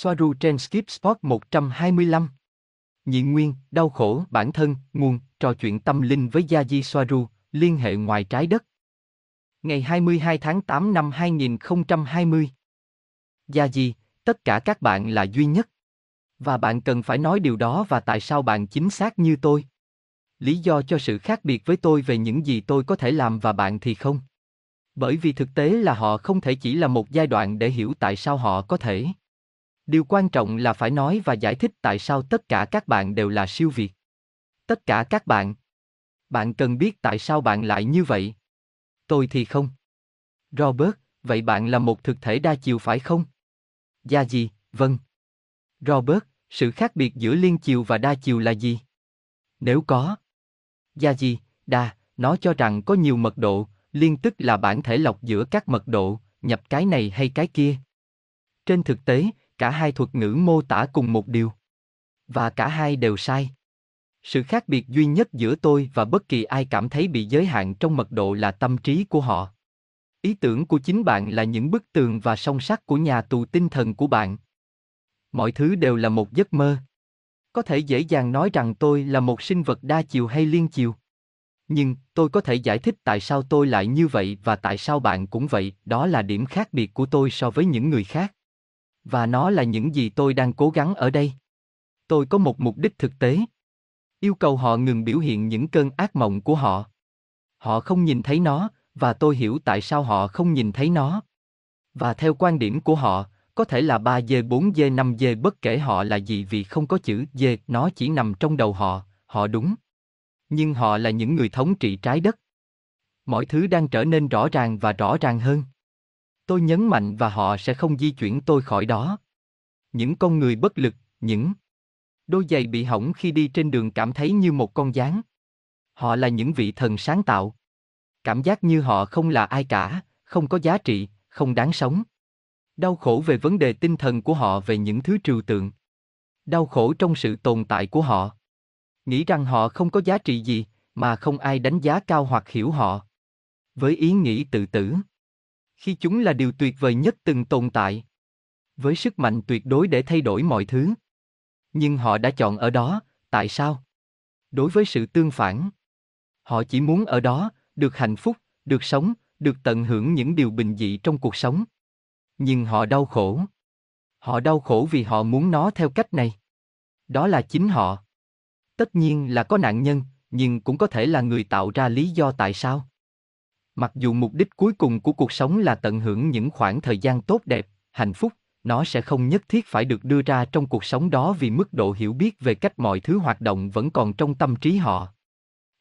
Soaru trên Skip Spot 125. Nhị nguyên, đau khổ, bản thân, nguồn, trò chuyện tâm linh với Gia Di Soaru, liên hệ ngoài trái đất. Ngày 22 tháng 8 năm 2020. Gia Di, tất cả các bạn là duy nhất. Và bạn cần phải nói điều đó và tại sao bạn chính xác như tôi. Lý do cho sự khác biệt với tôi về những gì tôi có thể làm và bạn thì không. Bởi vì thực tế là họ không thể chỉ là một giai đoạn để hiểu tại sao họ có thể. Điều quan trọng là phải nói và giải thích tại sao tất cả các bạn đều là siêu việt. Tất cả các bạn. Bạn cần biết tại sao bạn lại như vậy. Tôi thì không. Robert, vậy bạn là một thực thể đa chiều phải không? Gia gì, vâng. Robert, sự khác biệt giữa liên chiều và đa chiều là gì? Nếu có. Gia gì, đa, nó cho rằng có nhiều mật độ, liên tức là bản thể lọc giữa các mật độ, nhập cái này hay cái kia. Trên thực tế, cả hai thuật ngữ mô tả cùng một điều. Và cả hai đều sai. Sự khác biệt duy nhất giữa tôi và bất kỳ ai cảm thấy bị giới hạn trong mật độ là tâm trí của họ. Ý tưởng của chính bạn là những bức tường và song sắt của nhà tù tinh thần của bạn. Mọi thứ đều là một giấc mơ. Có thể dễ dàng nói rằng tôi là một sinh vật đa chiều hay liên chiều. Nhưng, tôi có thể giải thích tại sao tôi lại như vậy và tại sao bạn cũng vậy, đó là điểm khác biệt của tôi so với những người khác. Và nó là những gì tôi đang cố gắng ở đây. Tôi có một mục đích thực tế. Yêu cầu họ ngừng biểu hiện những cơn ác mộng của họ. Họ không nhìn thấy nó, và tôi hiểu tại sao họ không nhìn thấy nó. Và theo quan điểm của họ, có thể là 3D, 4D, 5D bất kể họ là gì vì không có chữ D, nó chỉ nằm trong đầu họ, họ đúng. Nhưng họ là những người thống trị trái đất. Mọi thứ đang trở nên rõ ràng và rõ ràng hơn. Tôi nhấn mạnh và họ sẽ không di chuyển tôi khỏi đó. Những con người bất lực, những đôi giày bị hỏng khi đi trên đường cảm thấy như một con gián. Họ là những vị thần sáng tạo. Cảm giác như họ không là ai cả, không có giá trị, không đáng sống. Đau khổ về vấn đề tinh thần của họ về những thứ trừu tượng. Đau khổ trong sự tồn tại của họ. Nghĩ rằng họ không có giá trị gì, mà không ai đánh giá cao hoặc hiểu họ. Với ý nghĩ tự tử khi chúng là điều tuyệt vời nhất từng tồn tại. Với sức mạnh tuyệt đối để thay đổi mọi thứ. Nhưng họ đã chọn ở đó, tại sao? Đối với sự tương phản. Họ chỉ muốn ở đó, được hạnh phúc, được sống, được tận hưởng những điều bình dị trong cuộc sống. Nhưng họ đau khổ. Họ đau khổ vì họ muốn nó theo cách này. Đó là chính họ. Tất nhiên là có nạn nhân, nhưng cũng có thể là người tạo ra lý do tại sao. Mặc dù mục đích cuối cùng của cuộc sống là tận hưởng những khoảng thời gian tốt đẹp, hạnh phúc, nó sẽ không nhất thiết phải được đưa ra trong cuộc sống đó vì mức độ hiểu biết về cách mọi thứ hoạt động vẫn còn trong tâm trí họ.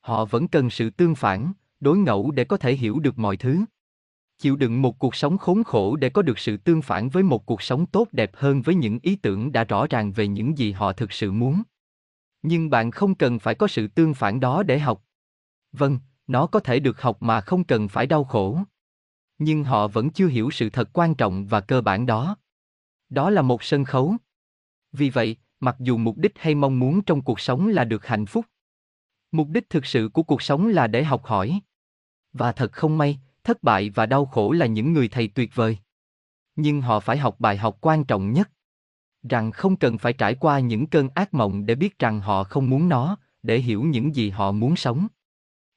Họ vẫn cần sự tương phản, đối ngẫu để có thể hiểu được mọi thứ. Chịu đựng một cuộc sống khốn khổ để có được sự tương phản với một cuộc sống tốt đẹp hơn với những ý tưởng đã rõ ràng về những gì họ thực sự muốn. Nhưng bạn không cần phải có sự tương phản đó để học. Vâng, nó có thể được học mà không cần phải đau khổ. Nhưng họ vẫn chưa hiểu sự thật quan trọng và cơ bản đó. Đó là một sân khấu. Vì vậy, mặc dù mục đích hay mong muốn trong cuộc sống là được hạnh phúc, mục đích thực sự của cuộc sống là để học hỏi. Và thật không may, thất bại và đau khổ là những người thầy tuyệt vời. Nhưng họ phải học bài học quan trọng nhất. Rằng không cần phải trải qua những cơn ác mộng để biết rằng họ không muốn nó, để hiểu những gì họ muốn sống.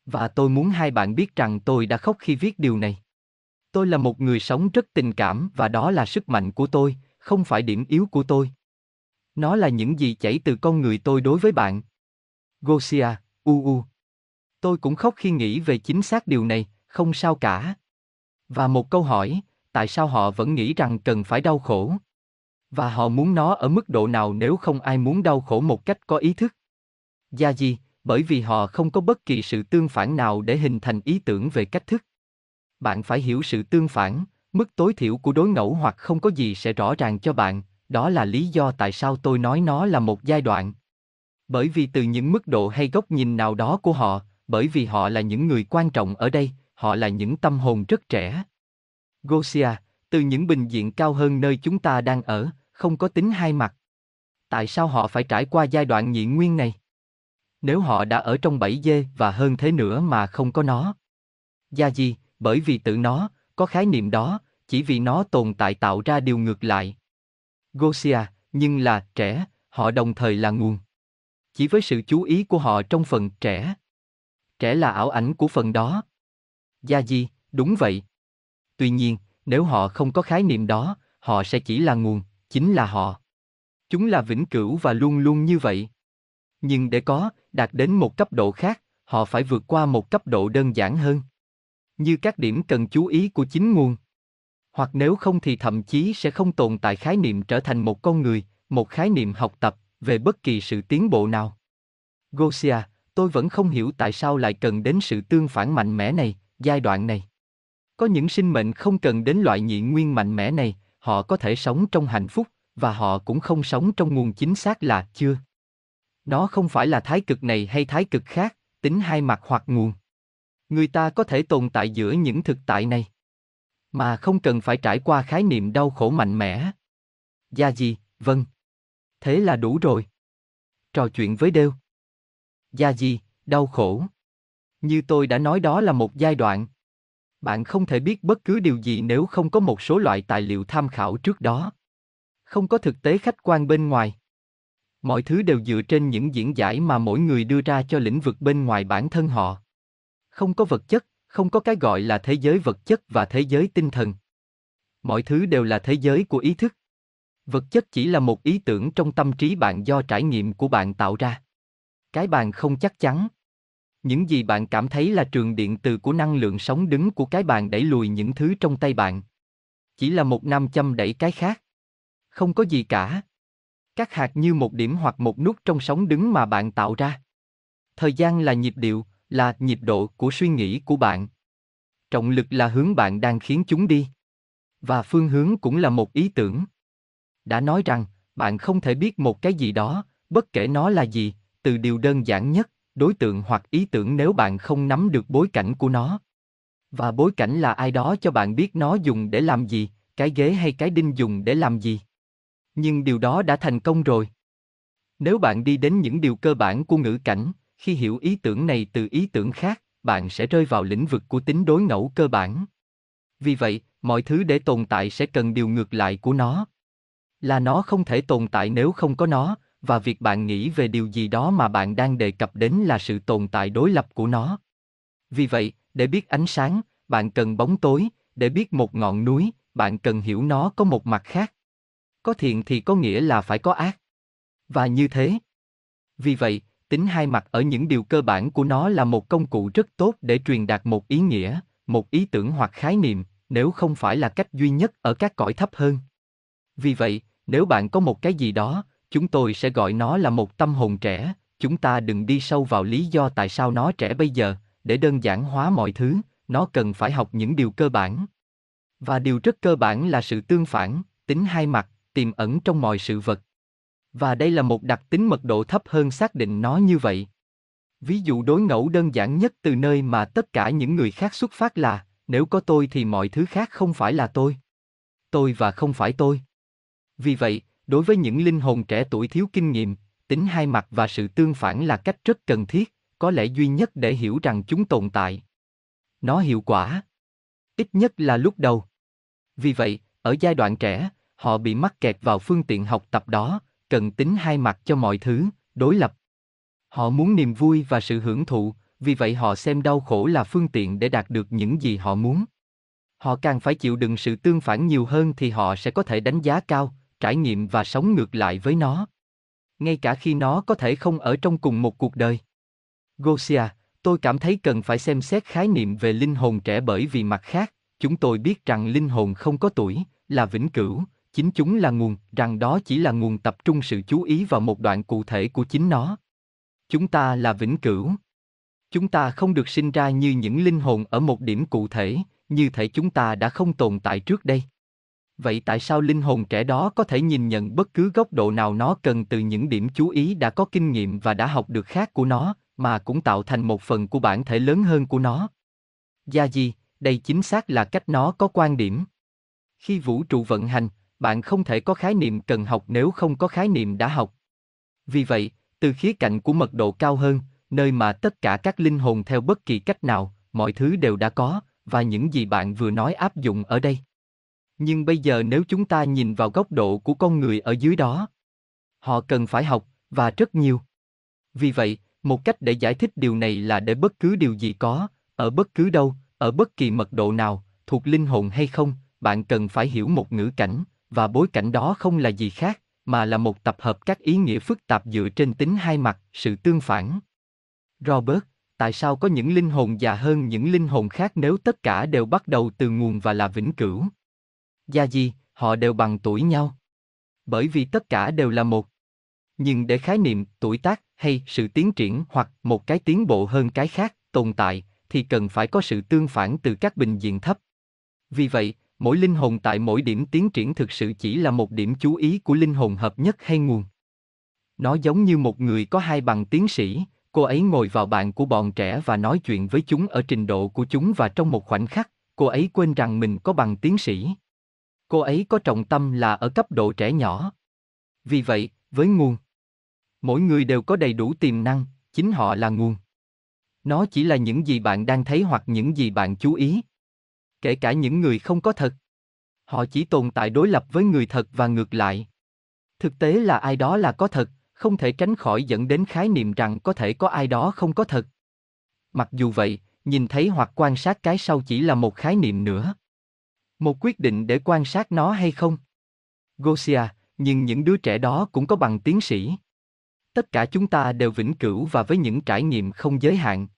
Và tôi muốn hai bạn biết rằng tôi đã khóc khi viết điều này. Tôi là một người sống rất tình cảm và đó là sức mạnh của tôi, không phải điểm yếu của tôi. Nó là những gì chảy từ con người tôi đối với bạn. Gosia, u u. Tôi cũng khóc khi nghĩ về chính xác điều này, không sao cả. Và một câu hỏi, tại sao họ vẫn nghĩ rằng cần phải đau khổ? Và họ muốn nó ở mức độ nào nếu không ai muốn đau khổ một cách có ý thức? Gia gì, bởi vì họ không có bất kỳ sự tương phản nào để hình thành ý tưởng về cách thức. Bạn phải hiểu sự tương phản, mức tối thiểu của đối ngẫu hoặc không có gì sẽ rõ ràng cho bạn, đó là lý do tại sao tôi nói nó là một giai đoạn. Bởi vì từ những mức độ hay góc nhìn nào đó của họ, bởi vì họ là những người quan trọng ở đây, họ là những tâm hồn rất trẻ. Gosia, từ những bình diện cao hơn nơi chúng ta đang ở, không có tính hai mặt. Tại sao họ phải trải qua giai đoạn nhị nguyên này? Nếu họ đã ở trong bẫy dê và hơn thế nữa mà không có nó. Gia gì, bởi vì tự nó, có khái niệm đó, chỉ vì nó tồn tại tạo ra điều ngược lại. Gosia, nhưng là trẻ, họ đồng thời là nguồn. Chỉ với sự chú ý của họ trong phần trẻ. Trẻ là ảo ảnh của phần đó. Gia Di, đúng vậy. Tuy nhiên, nếu họ không có khái niệm đó, họ sẽ chỉ là nguồn, chính là họ. Chúng là vĩnh cửu và luôn luôn như vậy. Nhưng để có, đạt đến một cấp độ khác, họ phải vượt qua một cấp độ đơn giản hơn. Như các điểm cần chú ý của chính nguồn. Hoặc nếu không thì thậm chí sẽ không tồn tại khái niệm trở thành một con người, một khái niệm học tập về bất kỳ sự tiến bộ nào. Gosia, tôi vẫn không hiểu tại sao lại cần đến sự tương phản mạnh mẽ này, giai đoạn này. Có những sinh mệnh không cần đến loại nhị nguyên mạnh mẽ này, họ có thể sống trong hạnh phúc, và họ cũng không sống trong nguồn chính xác là chưa. Nó không phải là thái cực này hay thái cực khác, tính hai mặt hoặc nguồn. Người ta có thể tồn tại giữa những thực tại này, mà không cần phải trải qua khái niệm đau khổ mạnh mẽ. Gia gì, vâng. Thế là đủ rồi. Trò chuyện với đều. Gia gì, đau khổ. Như tôi đã nói đó là một giai đoạn. Bạn không thể biết bất cứ điều gì nếu không có một số loại tài liệu tham khảo trước đó. Không có thực tế khách quan bên ngoài. Mọi thứ đều dựa trên những diễn giải mà mỗi người đưa ra cho lĩnh vực bên ngoài bản thân họ. Không có vật chất, không có cái gọi là thế giới vật chất và thế giới tinh thần. Mọi thứ đều là thế giới của ý thức. Vật chất chỉ là một ý tưởng trong tâm trí bạn do trải nghiệm của bạn tạo ra. Cái bàn không chắc chắn. Những gì bạn cảm thấy là trường điện từ của năng lượng sống đứng của cái bàn đẩy lùi những thứ trong tay bạn. Chỉ là một nam châm đẩy cái khác. Không có gì cả. Các hạt như một điểm hoặc một nút trong sóng đứng mà bạn tạo ra. Thời gian là nhịp điệu, là nhịp độ của suy nghĩ của bạn. Trọng lực là hướng bạn đang khiến chúng đi. Và phương hướng cũng là một ý tưởng. Đã nói rằng, bạn không thể biết một cái gì đó, bất kể nó là gì, từ điều đơn giản nhất, đối tượng hoặc ý tưởng nếu bạn không nắm được bối cảnh của nó. Và bối cảnh là ai đó cho bạn biết nó dùng để làm gì, cái ghế hay cái đinh dùng để làm gì. Nhưng điều đó đã thành công rồi. Nếu bạn đi đến những điều cơ bản của ngữ cảnh, khi hiểu ý tưởng này từ ý tưởng khác, bạn sẽ rơi vào lĩnh vực của tính đối ngẫu cơ bản. Vì vậy, mọi thứ để tồn tại sẽ cần điều ngược lại của nó. Là nó không thể tồn tại nếu không có nó, và việc bạn nghĩ về điều gì đó mà bạn đang đề cập đến là sự tồn tại đối lập của nó. Vì vậy, để biết ánh sáng, bạn cần bóng tối, để biết một ngọn núi, bạn cần hiểu nó có một mặt khác. Có thiện thì có nghĩa là phải có ác. Và như thế. Vì vậy, tính hai mặt ở những điều cơ bản của nó là một công cụ rất tốt để truyền đạt một ý nghĩa, một ý tưởng hoặc khái niệm, nếu không phải là cách duy nhất ở các cõi thấp hơn. Vì vậy, nếu bạn có một cái gì đó, chúng tôi sẽ gọi nó là một tâm hồn trẻ, chúng ta đừng đi sâu vào lý do tại sao nó trẻ bây giờ, để đơn giản hóa mọi thứ, nó cần phải học những điều cơ bản. Và điều rất cơ bản là sự tương phản, tính hai mặt, tiềm ẩn trong mọi sự vật. Và đây là một đặc tính mật độ thấp hơn xác định nó như vậy. Ví dụ đối ngẫu đơn giản nhất từ nơi mà tất cả những người khác xuất phát là, nếu có tôi thì mọi thứ khác không phải là tôi. Tôi và không phải tôi. Vì vậy, đối với những linh hồn trẻ tuổi thiếu kinh nghiệm, tính hai mặt và sự tương phản là cách rất cần thiết, có lẽ duy nhất để hiểu rằng chúng tồn tại. Nó hiệu quả. Ít nhất là lúc đầu. Vì vậy, ở giai đoạn trẻ, họ bị mắc kẹt vào phương tiện học tập đó, cần tính hai mặt cho mọi thứ, đối lập. Họ muốn niềm vui và sự hưởng thụ, vì vậy họ xem đau khổ là phương tiện để đạt được những gì họ muốn. Họ càng phải chịu đựng sự tương phản nhiều hơn thì họ sẽ có thể đánh giá cao, trải nghiệm và sống ngược lại với nó. Ngay cả khi nó có thể không ở trong cùng một cuộc đời. Gosia, tôi cảm thấy cần phải xem xét khái niệm về linh hồn trẻ bởi vì mặt khác, chúng tôi biết rằng linh hồn không có tuổi, là vĩnh cửu, chính chúng là nguồn, rằng đó chỉ là nguồn tập trung sự chú ý vào một đoạn cụ thể của chính nó. Chúng ta là vĩnh cửu. Chúng ta không được sinh ra như những linh hồn ở một điểm cụ thể, như thể chúng ta đã không tồn tại trước đây. Vậy tại sao linh hồn trẻ đó có thể nhìn nhận bất cứ góc độ nào nó cần từ những điểm chú ý đã có kinh nghiệm và đã học được khác của nó, mà cũng tạo thành một phần của bản thể lớn hơn của nó? Gia gì, đây chính xác là cách nó có quan điểm. Khi vũ trụ vận hành, bạn không thể có khái niệm cần học nếu không có khái niệm đã học. Vì vậy, từ khía cạnh của mật độ cao hơn, nơi mà tất cả các linh hồn theo bất kỳ cách nào, mọi thứ đều đã có, và những gì bạn vừa nói áp dụng ở đây. Nhưng bây giờ nếu chúng ta nhìn vào góc độ của con người ở dưới đó, họ cần phải học, và rất nhiều. Vì vậy, một cách để giải thích điều này là để bất cứ điều gì có, ở bất cứ đâu, ở bất kỳ mật độ nào, thuộc linh hồn hay không, bạn cần phải hiểu một ngữ cảnh, và bối cảnh đó không là gì khác, mà là một tập hợp các ý nghĩa phức tạp dựa trên tính hai mặt, sự tương phản. Robert, tại sao có những linh hồn già hơn những linh hồn khác nếu tất cả đều bắt đầu từ nguồn và là vĩnh cửu? Gia gì, họ đều bằng tuổi nhau. Bởi vì tất cả đều là một. Nhưng để khái niệm tuổi tác hay sự tiến triển hoặc một cái tiến bộ hơn cái khác tồn tại thì cần phải có sự tương phản từ các bình diện thấp. Vì vậy, mỗi linh hồn tại mỗi điểm tiến triển thực sự chỉ là một điểm chú ý của linh hồn hợp nhất hay nguồn. Nó giống như một người có hai bằng tiến sĩ, cô ấy ngồi vào bàn của bọn trẻ và nói chuyện với chúng ở trình độ của chúng và trong một khoảnh khắc, cô ấy quên rằng mình có bằng tiến sĩ. Cô ấy có trọng tâm là ở cấp độ trẻ nhỏ. Vì vậy, với nguồn, mỗi người đều có đầy đủ tiềm năng, chính họ là nguồn. Nó chỉ là những gì bạn đang thấy hoặc những gì bạn chú ý. Kể cả những người không có thật. Họ chỉ tồn tại đối lập với người thật và ngược lại. Thực tế là ai đó là có thật, không thể tránh khỏi dẫn đến khái niệm rằng có thể có ai đó không có thật. Mặc dù vậy, nhìn thấy hoặc quan sát cái sau chỉ là một khái niệm nữa. Một quyết định để quan sát nó hay không? Gosia, nhưng những đứa trẻ đó cũng có bằng tiến sĩ. Tất cả chúng ta đều vĩnh cửu và với những trải nghiệm không giới hạn.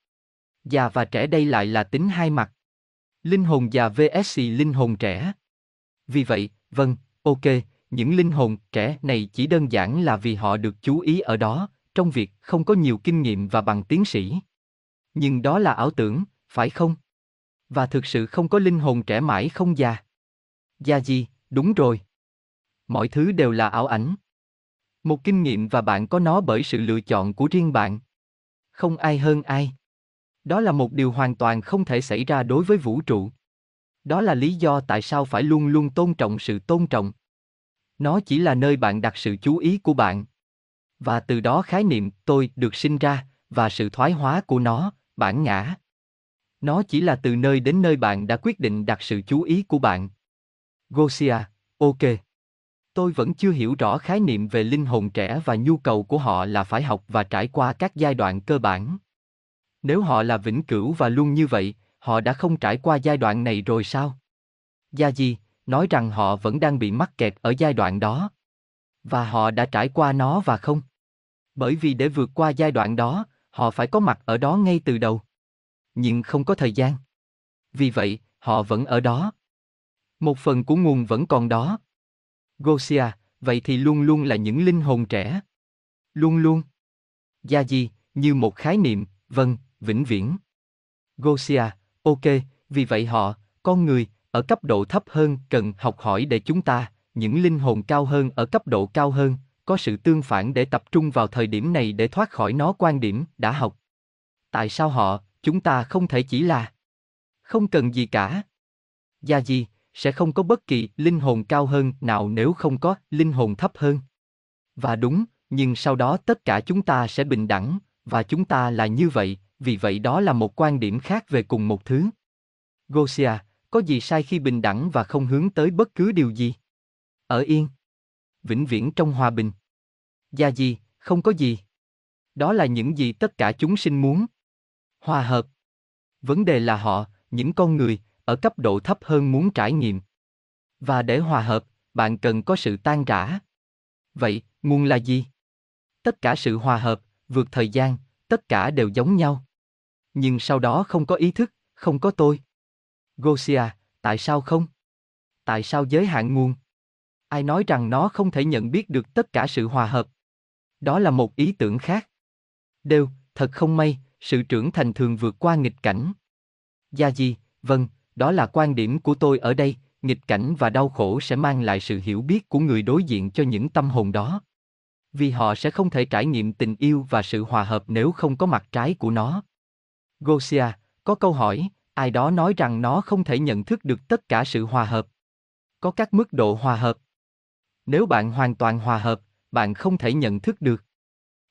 Già và trẻ đây lại là tính hai mặt. Linh hồn già vs linh hồn trẻ. Vì vậy, vâng, ok, những linh hồn trẻ này chỉ đơn giản là vì họ được chú ý ở đó, trong việc không có nhiều kinh nghiệm và bằng tiến sĩ. Nhưng đó là ảo tưởng, phải không? Và thực sự không có linh hồn trẻ mãi không già. Già gì, đúng rồi. Mọi thứ đều là ảo ảnh. Một kinh nghiệm và bạn có nó bởi sự lựa chọn của riêng bạn. Không ai hơn ai. Đó là một điều hoàn toàn không thể xảy ra đối với vũ trụ. Đó là lý do tại sao phải luôn luôn tôn trọng sự tôn trọng. Nó chỉ là nơi bạn đặt sự chú ý của bạn. Và từ đó khái niệm tôi được sinh ra, và sự thoái hóa của nó, bản ngã. Nó chỉ là từ nơi đến nơi bạn đã quyết định đặt sự chú ý của bạn. Gosia, ok. Tôi vẫn chưa hiểu rõ khái niệm về linh hồn trẻ và nhu cầu của họ là phải học và trải qua các giai đoạn cơ bản. Nếu họ là vĩnh cửu và luôn như vậy, họ đã không trải qua giai đoạn này rồi sao? Gia Di, nói rằng họ vẫn đang bị mắc kẹt ở giai đoạn đó. Và họ đã trải qua nó và không? Bởi vì để vượt qua giai đoạn đó, họ phải có mặt ở đó ngay từ đầu. Nhưng không có thời gian. Vì vậy, họ vẫn ở đó. Một phần của nguồn vẫn còn đó. Gosia, vậy thì luôn luôn là những linh hồn trẻ. Luôn luôn. Gia Di, như một khái niệm, vâng, vĩnh viễn. Gosia, ok, vì vậy họ, con người, ở cấp độ thấp hơn cần học hỏi để chúng ta, những linh hồn cao hơn ở cấp độ cao hơn, có sự tương phản để tập trung vào thời điểm này để thoát khỏi nó quan điểm đã học. Tại sao họ, chúng ta không thể chỉ là không cần gì cả. Gia gì, sẽ không có bất kỳ linh hồn cao hơn nào nếu không có linh hồn thấp hơn. Và đúng, nhưng sau đó tất cả chúng ta sẽ bình đẳng, và chúng ta là như vậy, vì vậy đó là một quan điểm khác về cùng một thứ. Gosia, có gì sai khi bình đẳng và không hướng tới bất cứ điều gì? Ở yên. Vĩnh viễn trong hòa bình. Gia gì, không có gì. Đó là những gì tất cả chúng sinh muốn. Hòa hợp. Vấn đề là họ, những con người, ở cấp độ thấp hơn muốn trải nghiệm. Và để hòa hợp, bạn cần có sự tan rã. Vậy, nguồn là gì? Tất cả sự hòa hợp, vượt thời gian, tất cả đều giống nhau. Nhưng sau đó không có ý thức, không có tôi. Gosia, tại sao không? Tại sao giới hạn nguồn? Ai nói rằng nó không thể nhận biết được tất cả sự hòa hợp? Đó là một ý tưởng khác. Đều, thật không may, sự trưởng thành thường vượt qua nghịch cảnh. Gia gì, vâng, đó là quan điểm của tôi ở đây, nghịch cảnh và đau khổ sẽ mang lại sự hiểu biết của người đối diện cho những tâm hồn đó. Vì họ sẽ không thể trải nghiệm tình yêu và sự hòa hợp nếu không có mặt trái của nó. Gosia, có câu hỏi, ai đó nói rằng nó không thể nhận thức được tất cả sự hòa hợp. Có các mức độ hòa hợp. Nếu bạn hoàn toàn hòa hợp, bạn không thể nhận thức được.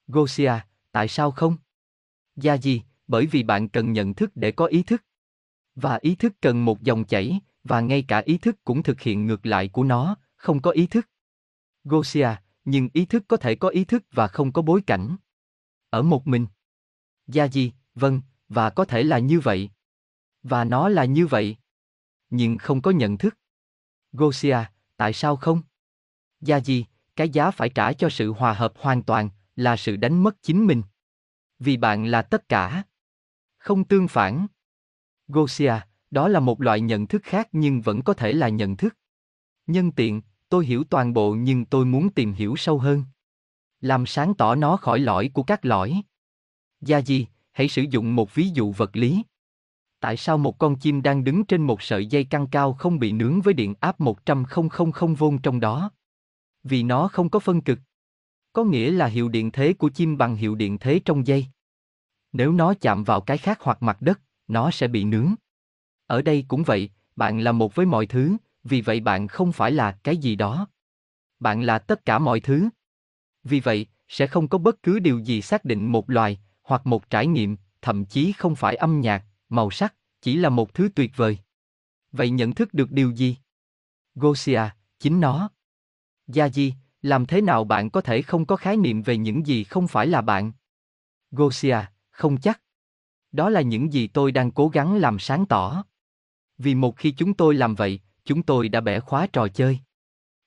Gosia, tại sao không? Gia gì, bởi vì bạn cần nhận thức để có ý thức. Và ý thức cần một dòng chảy, và ngay cả ý thức cũng thực hiện ngược lại của nó, không có ý thức. Gosia, nhưng ý thức có thể có ý thức và không có bối cảnh. Ở một mình. Gia gì, vâng, và có thể là như vậy. Và nó là như vậy. Nhưng không có nhận thức. Gosia, tại sao không? Gia Di, cái giá phải trả cho sự hòa hợp hoàn toàn, là sự đánh mất chính mình. Vì bạn là tất cả. Không tương phản. Gosia, đó là một loại nhận thức khác nhưng vẫn có thể là nhận thức. Nhân tiện, tôi hiểu toàn bộ nhưng tôi muốn tìm hiểu sâu hơn. Làm sáng tỏ nó khỏi lõi của các lõi. Gia Di, hãy sử dụng một ví dụ vật lý. Tại sao một con chim đang đứng trên một sợi dây căng cao không bị nướng với điện áp 100.000V trong đó? Vì nó không có phân cực. Có nghĩa là hiệu điện thế của chim bằng hiệu điện thế trong dây. Nếu nó chạm vào cái khác hoặc mặt đất, nó sẽ bị nướng. Ở đây cũng vậy, bạn là một với mọi thứ, vì vậy bạn không phải là cái gì đó. Bạn là tất cả mọi thứ. Vì vậy, sẽ không có bất cứ điều gì xác định một loài, hoặc một trải nghiệm, thậm chí không phải âm nhạc, màu sắc, chỉ là một thứ tuyệt vời. Vậy nhận thức được điều gì? Gosia, chính nó. Gia Di, làm thế nào bạn có thể không có khái niệm về những gì không phải là bạn? Gosia, không chắc. Đó là những gì tôi đang cố gắng làm sáng tỏ. Vì một khi chúng tôi làm vậy, chúng tôi đã bẻ khóa trò chơi.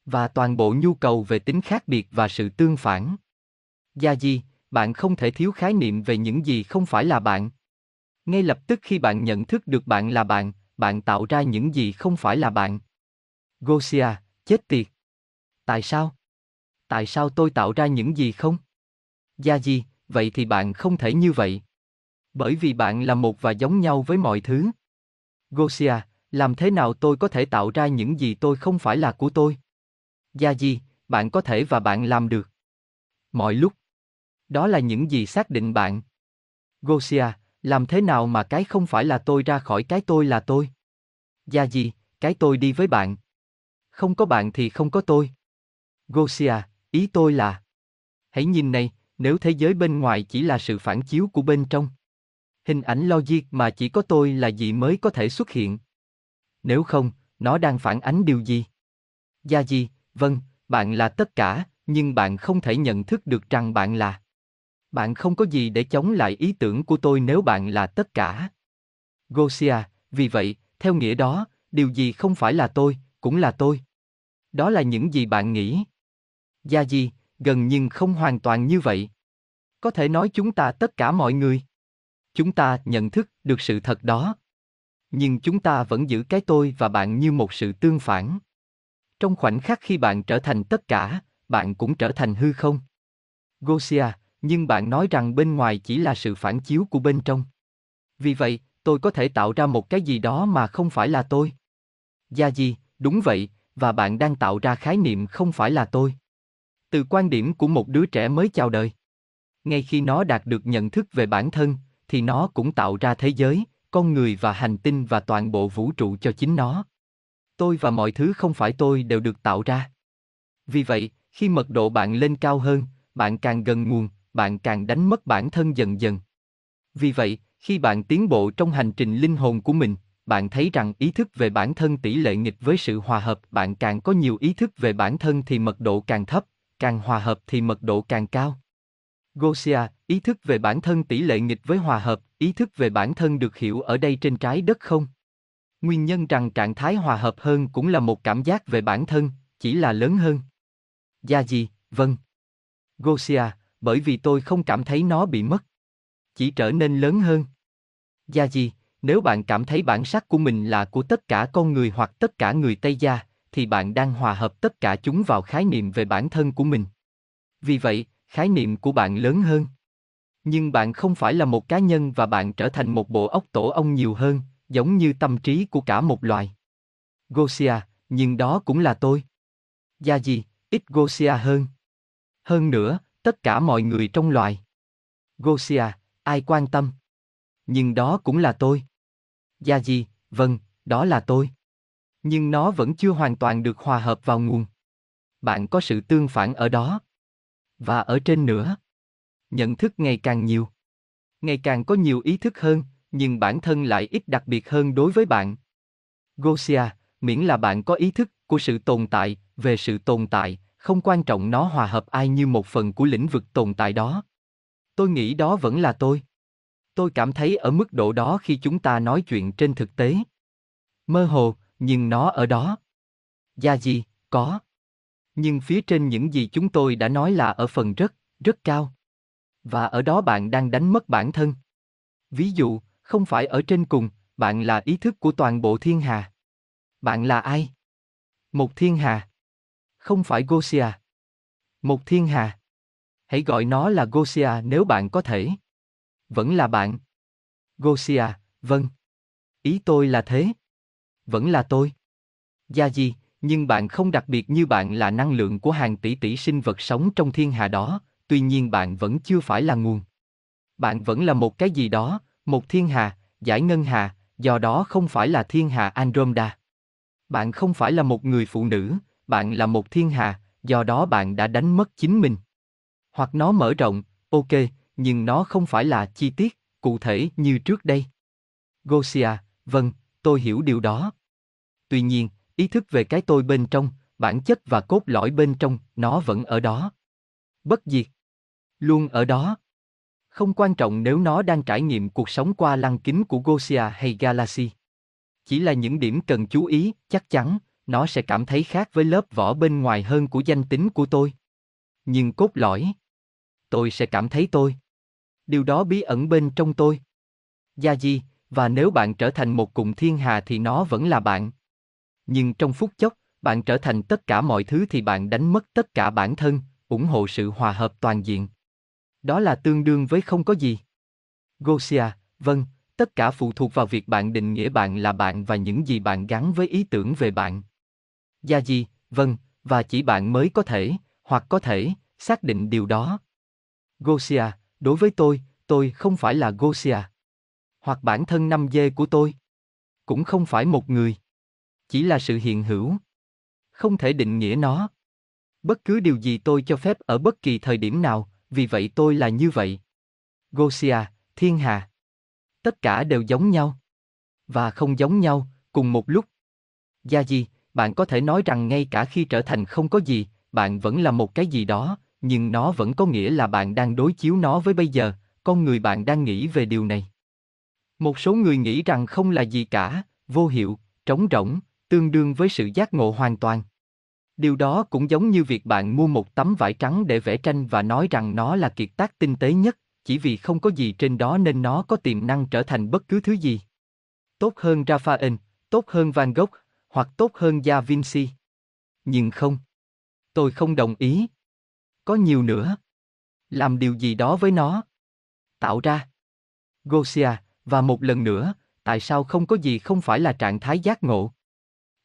Và toàn bộ nhu cầu về tính khác biệt và sự tương phản. Gia Di, bạn không thể thiếu khái niệm về những gì không phải là bạn. Ngay lập tức khi bạn nhận thức được bạn là bạn, bạn tạo ra những gì không phải là bạn. Gosia, chết tiệt. Tại sao? Tại sao tôi tạo ra những gì không? Gia Di, vậy thì bạn không thể như vậy. Bởi vì bạn là một và giống nhau với mọi thứ. Gosia, làm thế nào tôi có thể tạo ra những gì tôi không phải là của tôi? Gia Di, bạn có thể và bạn làm được. Mọi lúc. Đó là những gì xác định bạn. Gosia, làm thế nào mà cái không phải là tôi ra khỏi cái tôi là tôi? Gia gì, cái tôi đi với bạn. Không có bạn thì không có tôi. Gosia, ý tôi là. Hãy nhìn này, nếu thế giới bên ngoài chỉ là sự phản chiếu của bên trong. Hình ảnh logic mà chỉ có tôi là gì mới có thể xuất hiện. Nếu không, nó đang phản ánh điều gì? Gia gì, vâng, bạn là tất cả, nhưng bạn không thể nhận thức được rằng bạn là. Bạn không có gì để chống lại ý tưởng của tôi nếu bạn là tất cả. Gosia, vì vậy, theo nghĩa đó, điều gì không phải là tôi, cũng là tôi. Đó là những gì bạn nghĩ. Gia Di, gần nhưng không hoàn toàn như vậy. Có thể nói chúng ta tất cả mọi người. Chúng ta nhận thức được sự thật đó. Nhưng chúng ta vẫn giữ cái tôi và bạn như một sự tương phản. Trong khoảnh khắc khi bạn trở thành tất cả, bạn cũng trở thành hư không. Gosia, nhưng bạn nói rằng bên ngoài chỉ là sự phản chiếu của bên trong. Vì vậy, tôi có thể tạo ra một cái gì đó mà không phải là tôi. Gia Di, đúng vậy, và bạn đang tạo ra khái niệm không phải là tôi. Từ quan điểm của một đứa trẻ mới chào đời. Ngay khi nó đạt được nhận thức về bản thân, thì nó cũng tạo ra thế giới, con người và hành tinh và toàn bộ vũ trụ cho chính nó. Tôi và mọi thứ không phải tôi đều được tạo ra. Vì vậy, khi mật độ bạn lên cao hơn, bạn càng gần nguồn, bạn càng đánh mất bản thân dần dần. Vì vậy, khi bạn tiến bộ trong hành trình linh hồn của mình, bạn thấy rằng ý thức về bản thân tỷ lệ nghịch với sự hòa hợp, bạn càng có nhiều ý thức về bản thân thì mật độ càng thấp, càng hòa hợp thì mật độ càng cao. Gosia, ý thức về bản thân tỷ lệ nghịch với hòa hợp, ý thức về bản thân được hiểu ở đây trên trái đất không? Nguyên nhân rằng trạng thái hòa hợp hơn cũng là một cảm giác về bản thân, chỉ là lớn hơn. Gia gì, vâng. Gosia, bởi vì tôi không cảm thấy nó bị mất. Chỉ trở nên lớn hơn. Gia gì, nếu bạn cảm thấy bản sắc của mình là của tất cả con người hoặc tất cả người Tây Gia, thì bạn đang hòa hợp tất cả chúng vào khái niệm về bản thân của mình. Vì vậy, khái niệm của bạn lớn hơn. Nhưng bạn không phải là một cá nhân và bạn trở thành một bộ óc tổ ong nhiều hơn, giống như tâm trí của cả một loài. Gosia, nhưng đó cũng là tôi. Gia gì, ít Gosia hơn. Hơn nữa, tất cả mọi người trong loài. Gosia, ai quan tâm? Nhưng đó cũng là tôi. Gia gì, vâng, đó là tôi. Nhưng nó vẫn chưa hoàn toàn được hòa hợp vào nguồn. Bạn có sự tương phản ở đó. Và ở trên nữa. Nhận thức ngày càng nhiều. Ngày càng có nhiều ý thức hơn, nhưng bản thân lại ít đặc biệt hơn đối với bạn. Gosia, miễn là bạn có ý thức của sự tồn tại, về sự tồn tại, không quan trọng nó hòa hợp ai như một phần của lĩnh vực tồn tại đó. Tôi nghĩ đó vẫn là tôi. Tôi cảm thấy ở mức độ đó khi chúng ta nói chuyện trên thực tế. Mơ hồ, nhưng nó ở đó. Gia gì, có. Nhưng phía trên những gì chúng tôi đã nói là ở phần rất, rất cao. Và ở đó bạn đang đánh mất bản thân. Ví dụ, không phải ở trên cùng, bạn là ý thức của toàn bộ thiên hà. Bạn là ai? Một thiên hà. Không phải Gosia. Một thiên hà. Hãy gọi nó là Gosia nếu bạn có thể. Vẫn là bạn. Gosia, vâng. Ý tôi là thế. Vẫn là tôi. Gia gì, nhưng bạn không đặc biệt như bạn là năng lượng của hàng tỷ tỷ sinh vật sống trong thiên hà đó, tuy nhiên bạn vẫn chưa phải là nguồn. Bạn vẫn là một cái gì đó, một thiên hà, giải ngân hà, do đó không phải là thiên hà Andromeda. Bạn không phải là một người phụ nữ, bạn là một thiên hà, do đó bạn đã đánh mất chính mình. Hoặc nó mở rộng, ok, nhưng nó không phải là chi tiết, cụ thể như trước đây. Gosia, vâng, tôi hiểu điều đó. Tuy nhiên, ý thức về cái tôi bên trong, bản chất và cốt lõi bên trong, nó vẫn ở đó. Bất diệt. Luôn ở đó. Không quan trọng nếu nó đang trải nghiệm cuộc sống qua lăng kính của Gosia hay Galaxy. Chỉ là những điểm cần chú ý, chắc chắn, nó sẽ cảm thấy khác với lớp vỏ bên ngoài hơn của danh tính của tôi. Nhưng cốt lõi, tôi sẽ cảm thấy tôi. Điều đó bí ẩn bên trong tôi. Gia di, và nếu bạn trở thành một cụm thiên hà thì nó vẫn là bạn. Nhưng trong phút chốc, bạn trở thành tất cả mọi thứ thì bạn đánh mất tất cả bản thân, ủng hộ sự hòa hợp toàn diện. Đó là tương đương với không có gì. Gosia, vâng, tất cả phụ thuộc vào việc bạn định nghĩa bạn là bạn và những gì bạn gắn với ý tưởng về bạn. Gia gì, vâng, và chỉ bạn mới có thể, hoặc có thể, xác định điều đó. Gosia, đối với tôi, tôi không phải là Gosia. Hoặc bản thân năm dê của tôi. Cũng không phải một người. Chỉ là sự hiện hữu. Không thể định nghĩa nó. Bất cứ điều gì tôi cho phép ở bất kỳ thời điểm nào, vì vậy tôi là như vậy. Gosia, Thiên Hà. Tất cả đều giống nhau. Và không giống nhau, cùng một lúc. Gia gì, bạn có thể nói rằng ngay cả khi trở thành không có gì, bạn vẫn là một cái gì đó, nhưng nó vẫn có nghĩa là bạn đang đối chiếu nó với bây giờ, con người bạn đang nghĩ về điều này. Một số người nghĩ rằng không là gì cả, vô hiệu, trống rỗng, tương đương với sự giác ngộ hoàn toàn. Điều đó cũng giống như việc bạn mua một tấm vải trắng để vẽ tranh và nói rằng nó là kiệt tác tinh tế nhất, chỉ vì không có gì trên đó nên nó có tiềm năng trở thành bất cứ thứ gì. Tốt hơn Raphael, tốt hơn Van Gogh, hoặc tốt hơn Da Vinci. Nhưng không. Tôi không đồng ý. Có nhiều nữa. Làm điều gì đó với nó. Tạo ra. Gosia, và một lần nữa, tại sao không có gì không phải là trạng thái giác ngộ?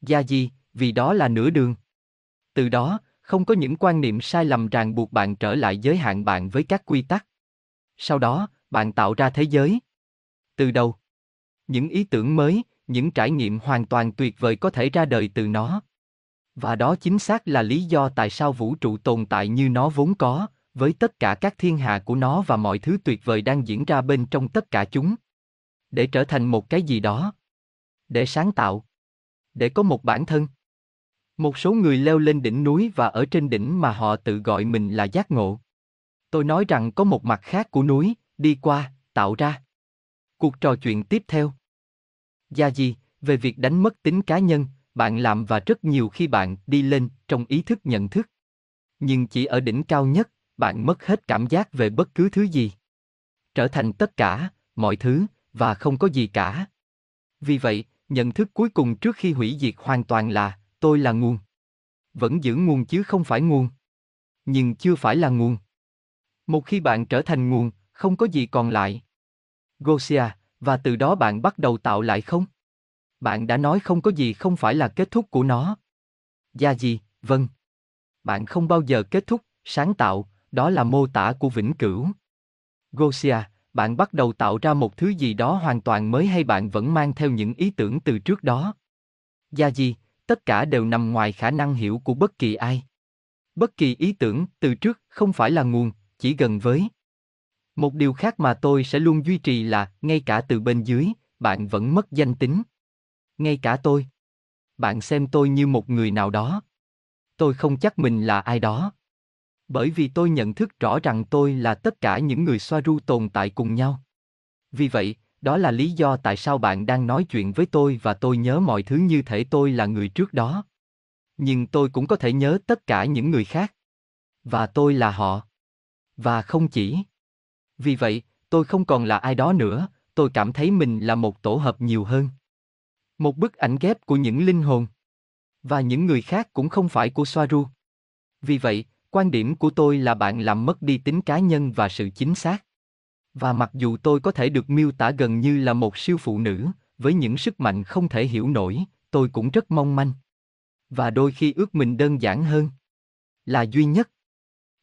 Gia gì, vì đó là nửa đường. Từ đó, không có những quan niệm sai lầm ràng buộc bạn trở lại giới hạn bạn với các quy tắc. Sau đó, bạn tạo ra thế giới. Từ đầu, những ý tưởng mới, những trải nghiệm hoàn toàn tuyệt vời có thể ra đời từ nó. Và đó chính xác là lý do tại sao vũ trụ tồn tại như nó vốn có, với tất cả các thiên hạ của nó và mọi thứ tuyệt vời đang diễn ra bên trong tất cả chúng. Để trở thành một cái gì đó. Để sáng tạo. Để có một bản thân. Một số người leo lên đỉnh núi và ở trên đỉnh mà họ tự gọi mình là giác ngộ. Tôi nói rằng có một mặt khác của núi, đi qua, tạo ra. Cuộc trò chuyện tiếp theo. Gia gì, về việc đánh mất tính cá nhân, bạn làm và rất nhiều khi bạn đi lên trong ý thức nhận thức. Nhưng chỉ ở đỉnh cao nhất, bạn mất hết cảm giác về bất cứ thứ gì. Trở thành tất cả, mọi thứ, và không có gì cả. Vì vậy, nhận thức cuối cùng trước khi hủy diệt hoàn toàn là, tôi là nguồn. Vẫn giữ nguồn chứ không phải nguồn. Nhưng chưa phải là nguồn. Một khi bạn trở thành nguồn, không có gì còn lại. Gosia, và từ đó bạn bắt đầu tạo lại không? Bạn đã nói không có gì không phải là kết thúc của nó. Gia gì, vâng. Bạn không bao giờ kết thúc, sáng tạo, đó là mô tả của vĩnh cửu. Gosia, bạn bắt đầu tạo ra một thứ gì đó hoàn toàn mới hay bạn vẫn mang theo những ý tưởng từ trước đó? Gia gì, tất cả đều nằm ngoài khả năng hiểu của bất kỳ ai. Bất kỳ ý tưởng từ trước không phải là nguồn, chỉ gần với. Một điều khác mà tôi sẽ luôn duy trì là, ngay cả từ bên dưới, bạn vẫn mất danh tính. Ngay cả tôi. Bạn xem tôi như một người nào đó. Tôi không chắc mình là ai đó. Bởi vì tôi nhận thức rõ rằng tôi là tất cả những người xoa ru tồn tại cùng nhau. Vì vậy, đó là lý do tại sao bạn đang nói chuyện với tôi và tôi nhớ mọi thứ như thể tôi là người trước đó. Nhưng tôi cũng có thể nhớ tất cả những người khác. Và tôi là họ. Và không chỉ. Vì vậy, tôi không còn là ai đó nữa, tôi cảm thấy mình là một tổ hợp nhiều hơn. Một bức ảnh ghép của những linh hồn. Và những người khác cũng không phải của Soaru. Vì vậy, quan điểm của tôi là bạn làm mất đi tính cá nhân và sự chính xác. Và mặc dù tôi có thể được miêu tả gần như là một siêu phụ nữ, với những sức mạnh không thể hiểu nổi, tôi cũng rất mong manh. Và đôi khi ước mình đơn giản hơn. Là duy nhất.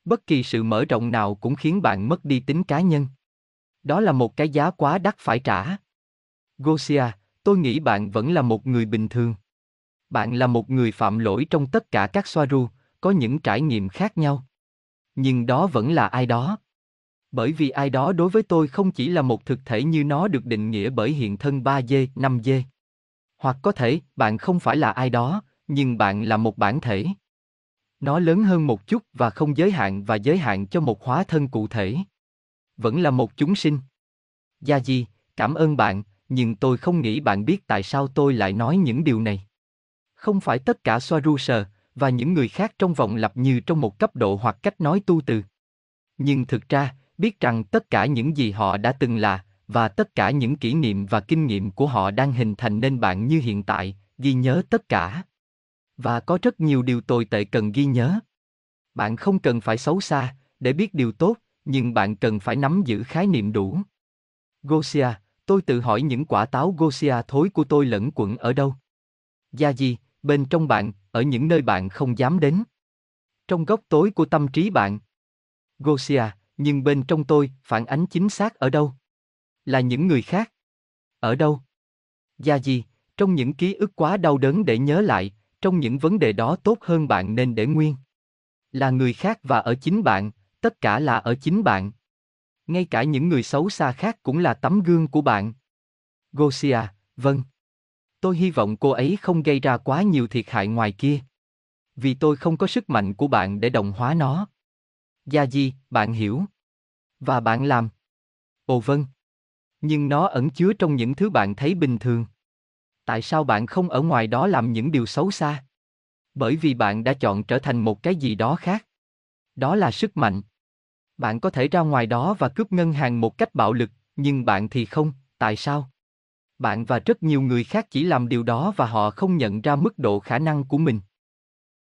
Bất kỳ sự mở rộng nào cũng khiến bạn mất đi tính cá nhân. Đó là một cái giá quá đắt phải trả. Gosia, tôi nghĩ bạn vẫn là một người bình thường. Bạn là một người phạm lỗi trong tất cả các Soaru, có những trải nghiệm khác nhau. Nhưng đó vẫn là ai đó. Bởi vì ai đó đối với tôi không chỉ là một thực thể như nó được định nghĩa bởi hiện thân 3D, 5D. Hoặc có thể, bạn không phải là ai đó, nhưng bạn là một bản thể. Nó lớn hơn một chút và không giới hạn và giới hạn cho một hóa thân cụ thể. Vẫn là một chúng sinh. Gia Di, cảm ơn bạn, nhưng tôi không nghĩ bạn biết tại sao tôi lại nói những điều này. Không phải tất cả Soaruser, và những người khác trong vòng lặp như trong một cấp độ hoặc cách nói tu từ. Nhưng thực ra, biết rằng tất cả những gì họ đã từng là, và tất cả những kỷ niệm và kinh nghiệm của họ đang hình thành nên bạn như hiện tại, ghi nhớ tất cả. Và có rất nhiều điều tồi tệ cần ghi nhớ. Bạn không cần phải xấu xa, để biết điều tốt, nhưng bạn cần phải nắm giữ khái niệm đủ. Gosia, tôi tự hỏi những quả táo Gosia thối của tôi lẫn quẩn ở đâu. Gia gì, bên trong bạn, ở những nơi bạn không dám đến. Trong góc tối của tâm trí bạn. Gosia, nhưng bên trong tôi, phản ánh chính xác ở đâu? Là những người khác. Ở đâu? Gia gì, trong những ký ức quá đau đớn để nhớ lại, trong những vấn đề đó tốt hơn bạn nên để nguyên. Là người khác và ở chính bạn, tất cả là ở chính bạn. Ngay cả những người xấu xa khác cũng là tấm gương của bạn. Gosia, vâng. Tôi hy vọng cô ấy không gây ra quá nhiều thiệt hại ngoài kia. Vì tôi không có sức mạnh của bạn để đồng hóa nó. Gia Di, bạn hiểu. Và bạn làm. Ồ vâng. Nhưng nó ẩn chứa trong những thứ bạn thấy bình thường. Tại sao bạn không ở ngoài đó làm những điều xấu xa? Bởi vì bạn đã chọn trở thành một cái gì đó khác. Đó là sức mạnh. Bạn có thể ra ngoài đó và cướp ngân hàng một cách bạo lực, nhưng bạn thì không, tại sao? Bạn và rất nhiều người khác chỉ làm điều đó và họ không nhận ra mức độ khả năng của mình.